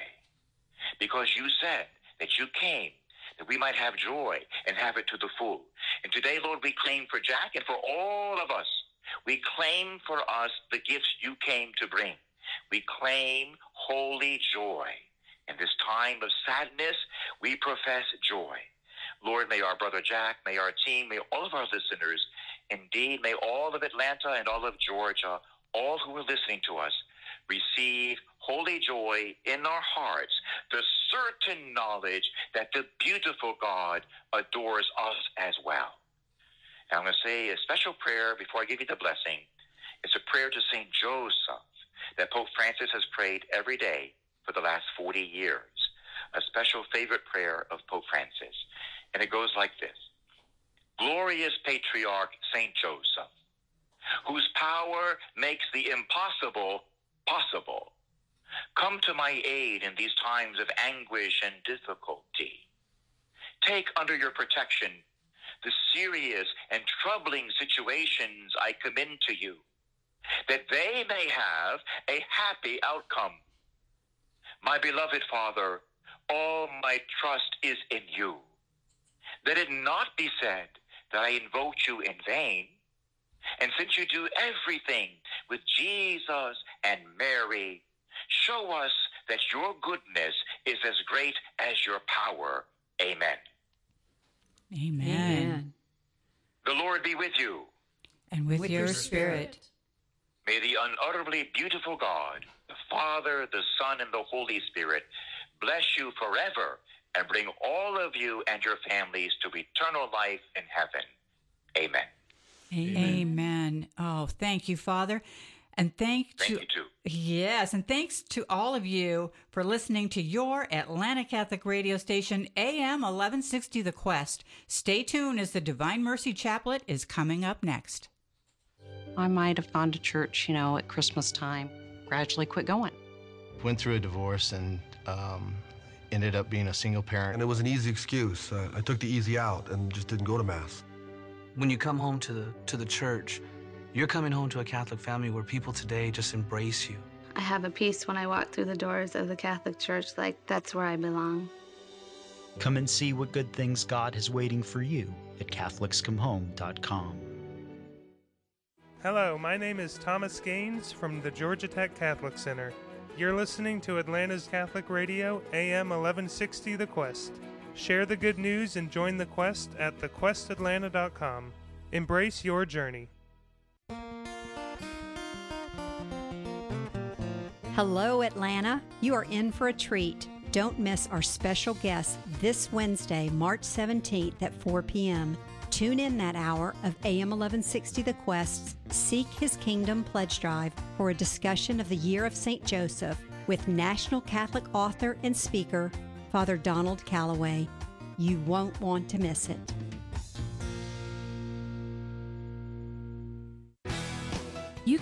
Because you said that you came that we might have joy and have it to the full. And today, Lord, we claim for Jack and for all of us we claim for us the gifts you came to bring. We claim holy joy. In this time of sadness, we profess joy. Lord, may our brother Jack, may our team, may all of our listeners, indeed, may all of Atlanta and all of Georgia, all who are listening to us, receive holy joy in our hearts, the certain knowledge that the beautiful God adores us as well. And I'm going to say a special prayer before I give you the blessing. It's a prayer to St. Joseph that Pope Francis has prayed every day for the last 40 years. A special favorite prayer of Pope Francis. And it goes like this Glorious Patriarch St. Joseph, whose power makes the impossible possible, come to my aid in these times of anguish and difficulty. Take under your protection the serious and troubling situations I commend to you, that they may have a happy outcome. My beloved Father, all my trust is in you. Let it not be said that I invoked you in vain. And since you do everything with Jesus and Mary, show us that your goodness is as great as your power. Amen. Amen. Amen. The Lord be with you. And with, With your, your spirit. May the unutterably beautiful God, the Father, the Son, and the Holy Spirit bless you forever and bring all of you and your families to eternal life in heaven. Amen. Amen. Oh, thank you, Father. And thank, Thank to you too. Yes, and thanks to all of you for listening to your Atlanta Catholic radio station AM 1160 The Quest. Stay tuned as the Divine Mercy Chaplet is coming up next. I might have gone to church, you know, at Christmas time, gradually quit going. Went through a divorce and um, ended up being a single parent. And it was an easy excuse. Uh, I took the easy out and just didn't go to Mass. When you come home to the, to the church, you're coming home to a Catholic family where people today just embrace you. I have a peace when I walk through the doors of the Catholic Church, like that's where I belong. Come and see what good things God has waiting for you at CatholicsComeHome.com. Hello, my name is Thomas Gaines from the Georgia Tech Catholic Center. You're listening to Atlanta's Catholic Radio, AM 1160 The Quest. Share the good news and join the quest at thequestatlanta.com. Embrace your journey. Hello, Atlanta. You are in for a treat. Don't miss our special guest this Wednesday, March 17th at 4 p.m. Tune in that hour of AM 1160 The Quest's Seek His Kingdom Pledge Drive for a discussion of the Year of St. Joseph with National Catholic author and speaker, Father Donald Calloway. You won't want to miss it.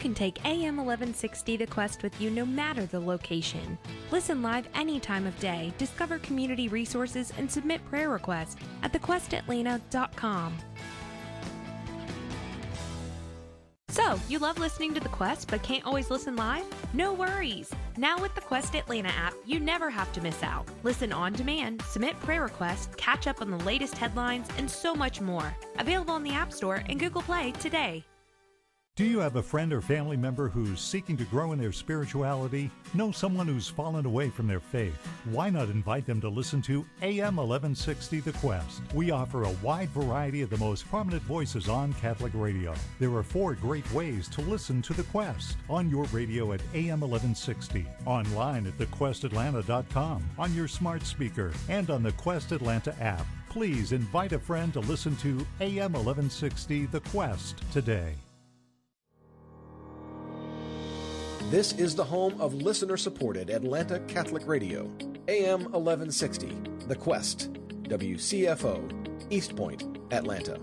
Can take AM 1160 The Quest with you no matter the location. Listen live any time of day, discover community resources, and submit prayer requests at thequestatlanta.com. So you love listening to The Quest but can't always listen live? No worries! Now, with the Quest Atlanta app, you never have to miss out. Listen on demand, submit prayer requests, catch up on the latest headlines, and so much more. Available on the App Store and Google Play today. Do you have a friend or family member who's seeking to grow in their spirituality? Know someone who's fallen away from their faith? Why not invite them to listen to AM 1160 The Quest? We offer a wide variety of the most prominent voices on Catholic radio. There are four great ways to listen to The Quest on your radio at AM 1160, online at thequestatlanta.com, on your smart speaker, and on the Quest Atlanta app. Please invite a friend to listen to AM 1160 The Quest today. This is the home of listener supported Atlanta Catholic Radio, AM 1160, The Quest, WCFO, East Point, Atlanta.